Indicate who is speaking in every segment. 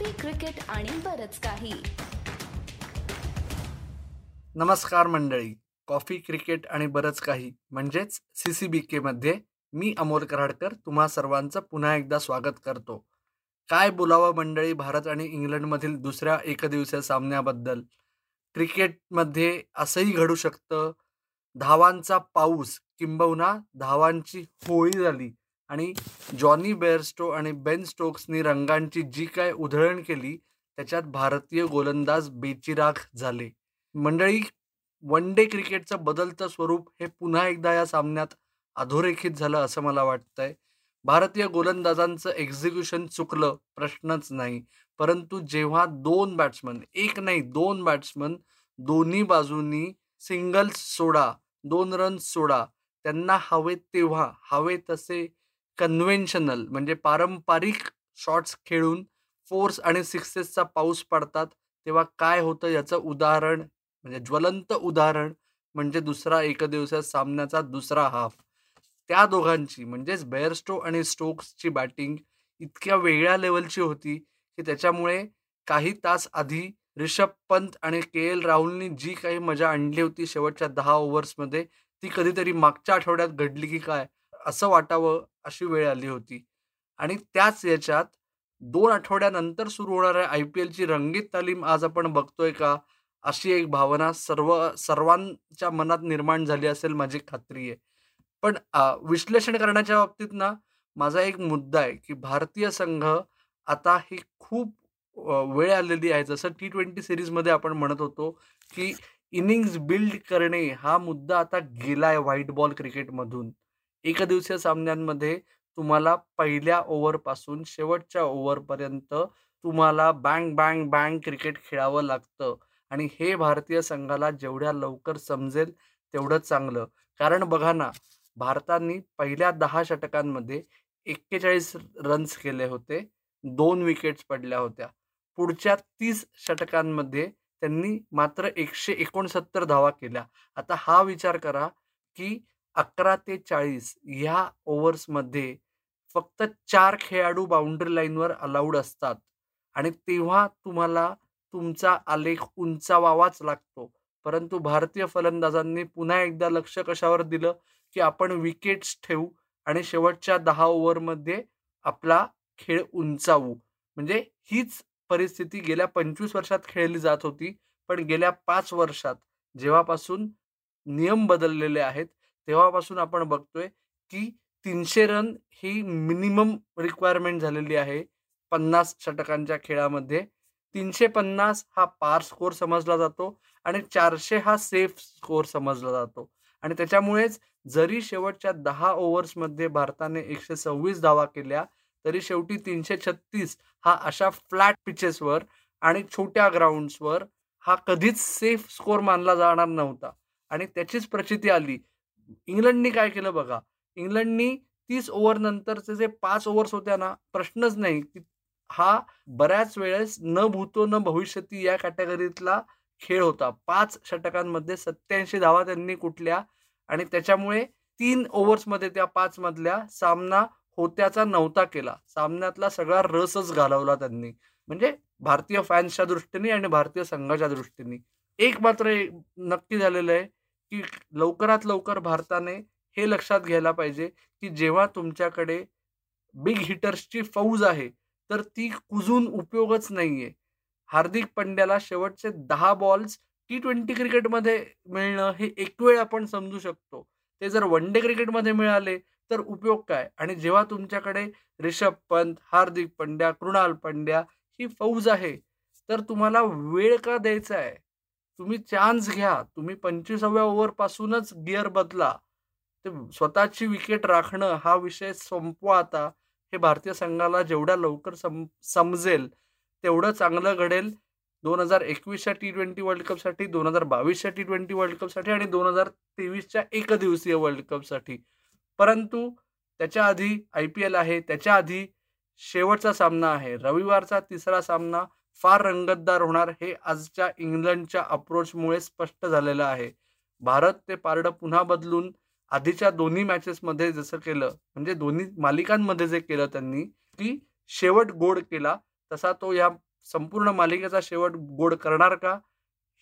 Speaker 1: Coffee cricket आणि बरच काही.
Speaker 2: नमस्कार मंडळी. कॉफी क्रिकेट आणि बरंच काही म्हणजेच सी सी बी केमध्ये मी अमोल कराडकर तुम्हा सर्वांचं पुन्हा एकदा स्वागत करतो. काय बोलावं मंडळी भारत आणि इंग्लंडमधील दुसऱ्या एकदिवसीय सामन्याबद्दल? क्रिकेटमध्ये असंही घडू शकतं? धावांचा पाऊस किंबहुना धावांची होळी झाली. आणि जॉनी बेअरस्टो आणि बेन स्टोक्सनी रंगांची जी काय उधळण केली त्याच्यात भारतीय गोलंदाज बेचिराग झाले. मंडळी वन डे क्रिकेटचं बदलतं स्वरूप हे पुन्हा एकदा या सामन्यात अधोरेखित झालं असं मला वाटतंय. भारतीय गोलंदाजांचं एक्झिक्युशन चुकलं प्रश्नच नाही. परंतु जेव्हा दोन बॅट्समन एक नाही दोन बॅट्समन दोन्ही बाजूंनी सिंगल्स सोडा दोन रन्स सोडा त्यांना हवे तेव्हा हवे तसे कन्व्हेन्शनल म्हणजे पारंपरिक शॉट्स खेळून फोर्स आणि सिक्सेसचा पाऊस पडतात तेव्हा काय होतं याचं उदाहरण म्हणजे ज्वलंत उदाहरण म्हणजे दुसरा एकदिवसीय सामन्याचा दुसरा हाफ त्या दोघांची म्हणजेच बेअरस्टो आणि स्टोक्सची बॅटिंग इतक्या वेगळ्या लेवलची होती की त्याच्यामुळे काही तास आधी रिषभ पंत आणि के एल राहुलनी जी काही मजा आणली होती शेवटच्या दहा ओव्हर्समध्ये ती कधीतरी मागच्या आठवड्यात घडली की काय? असं वाटावं अशी वेळ आली होती. आणि त्याच याच्यात दोन आठवड्यानंतर सुरू होणाऱ्या आय पी एलची रंगीत तालीम आज आपण बघतोय का अशी एक भावना सर्व सर्वांच्या मनात निर्माण झाली असेल माझी खात्री आहे. पण विश्लेषण करण्याच्या बाबतीत ना माझा एक मुद्दा आहे की भारतीय संघ आता ही खूप वेळ आलेली आहे. जसं टी ट्वेंटी सिरीजमध्ये आपण म्हणत होतो की इनिंग्स बिल्ड करणे हा मुद्दा आता गेलाय व्हाईट बॉल क्रिकेटमधून. एकदिवसीय सामन्यांमध्ये तुम्हाला पहिल्या ओव्हरपासून शेवटच्या ओव्हरपर्यंत तुम्हाला बँग बँग बँग क्रिकेट खेळावं लागतं. आणि हे भारतीय संघाला जेवढ्या लवकर समजेल तेवढं चांगलं. कारण बघा ना भारताने पहिल्या दहा षटकांमध्ये एक्केचाळीस रन्स केले होते. दोन विकेट्स पडल्या होत्या. पुढच्या तीस षटकांमध्ये त्यांनी मात्र एकशे एकोणसत्तर धावा केल्या. आता हा विचार करा की अकरा ते चाळीस ह्या ओव्हर्समध्ये फक्त चार खेळाडू बाउंड्री लाईनवर अलाउड असतात. आणि तेव्हा तुम्हाला तुमचा आलेख उंचावावाच लागतो. परंतु भारतीय फलंदाजांनी पुन्हा एकदा लक्ष कशावर दिलं? की आपण विकेट्स ठेवू आणि शेवटच्या दहा ओव्हरमध्ये आपला खेळ उंचावू. म्हणजे हीच परिस्थिती गेल्या पंचवीस वर्षात खेळली जात होती. पण गेल्या पाच वर्षात जेव्हापासून नियम बदललेले आहेत तेव्हापासून आपण बघतोय की तीनशे रन ही मिनिमम रिक्वायरमेंट झालेली आहे पन्नास षटकांच्या खेळामध्ये. तीनशे पन्नास हा पार स्कोर समजला जातो आणि चारशे हा सेफ स्कोर समजला जातो. आणि त्याच्यामुळेच जरी शेवटच्या दहा ओव्हर्समध्ये भारताने एकशे सव्वीस धावा केल्या तरी शेवटी तीनशे छत्तीस हा अशा फ्लॅट पिचेसवर आणि छोट्या ग्राउंड्सवर हा कधीच सेफ स्कोर मानला जाणार नव्हता. आणि त्याचीच प्रचिती आली इंग्लंडनी काय केलं बघा? इंग्लंडनी तीस ओव्हर नंतरचे जे पाच ओव्हर्स होत्या ना प्रश्नच नाही की हा बऱ्याच वेळेस न भूतो न भविष्यती या कॅटेगरीतला खेळ होता. पाच षटकांमध्ये सत्याऐंशी धावा त्यांनी कुठल्या आणि त्याच्यामुळे तीन ओव्हर्समध्ये त्या पाच मधल्या सामना होत्याचा नव्हता केला. सामन्यातला सगळा रसच घालवला त्यांनी. म्हणजे भारतीय फॅन्सच्या दृष्टीने आणि भारतीय संघाच्या दृष्टीने. एक मात्र नक्की झालेलं आहे की लवकरात लवकर भारताने हे लक्षात घ्यायला पाहिजे की जेव्हा तुमच्याकडे बिग हिटर्सची फौज आहे तर ती कुजून उपयोगच नाहीये. हार्दिक पंड्याला शेवटचे दहा बॉल्स टी ट्वेंटी क्रिकेटमध्ये मिळणं हे एक वेळ आपण समजू शकतो. ते जर वन डे क्रिकेटमध्ये मिळाले तर उपयोग काय? आणि जेव्हा तुमच्याकडे रिषभ पंत हार्दिक पंड्या कृणाल पंड्या ही फौज आहे तर तुम्हाला वेळ का द्यायचा आहे? तुम्ही चान्स घ्या. तुम्ही पंचवीसाव्या ओव्हरपासूनच गिअर बदला. ते स्वतःची विकेट राखणं हा विषय संपवा आता. हे भारतीय संघाला जेवढ्या लवकर सम समजेल तेवढं चांगलं घडेल. दोन हजार एकवीसच्या टी ट्वेंटी वर्ल्ड कपसाठी दोन हजार बावीसच्या टी ट्वेंटी वर्ल्ड कपसाठी आणि दोन हजार तेवीसच्या एकदिवसीय वर्ल्ड कपसाठी परंतु त्याच्या आधी आय पी एल आहे. त्याच्या आधी शेवटचा सामना आहे. रविवारचा तिसरा सामना फार रंगतदार होणार हे आजच्या इंग्लंडच्या अप्रोचमुळे स्पष्ट झालेलं आहे. भारत ते पारडं पुन्हा बदलून आधीच्या दोन्ही मॅचेसमध्ये जसं केलं म्हणजे दोन्ही मालिकांमध्ये जे केलं त्यांनी की शेवट गोड केला तसा तो या संपूर्ण मालिकेचा शेवट गोड करणार का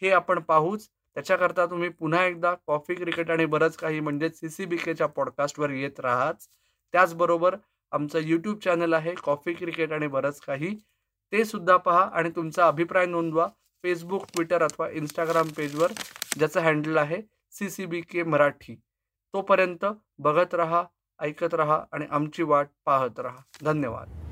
Speaker 2: हे आपण पाहूच. त्याच्याकरता तुम्ही पुन्हा एकदा कॉफी क्रिकेट आणि बरंच काही म्हणजेच सी सी बी केच्या पॉडकास्टवर येत राहाच. त्याचबरोबर आमचं यूट्यूब चॅनल आहे कॉफी क्रिकेट आणि बरंच काही. ते सुद्धा पहा आणि तुमचा अभिप्राय नोंदवा. फेसबुक ट्विटर अथवा इंस्टाग्राम पेजवर ज्याचं हँडल आहे C C B K Marathi. तोपर्यंत बघत रहा ऐकत रहा आणि आमची वाट पाहत रहा. धन्यवाद.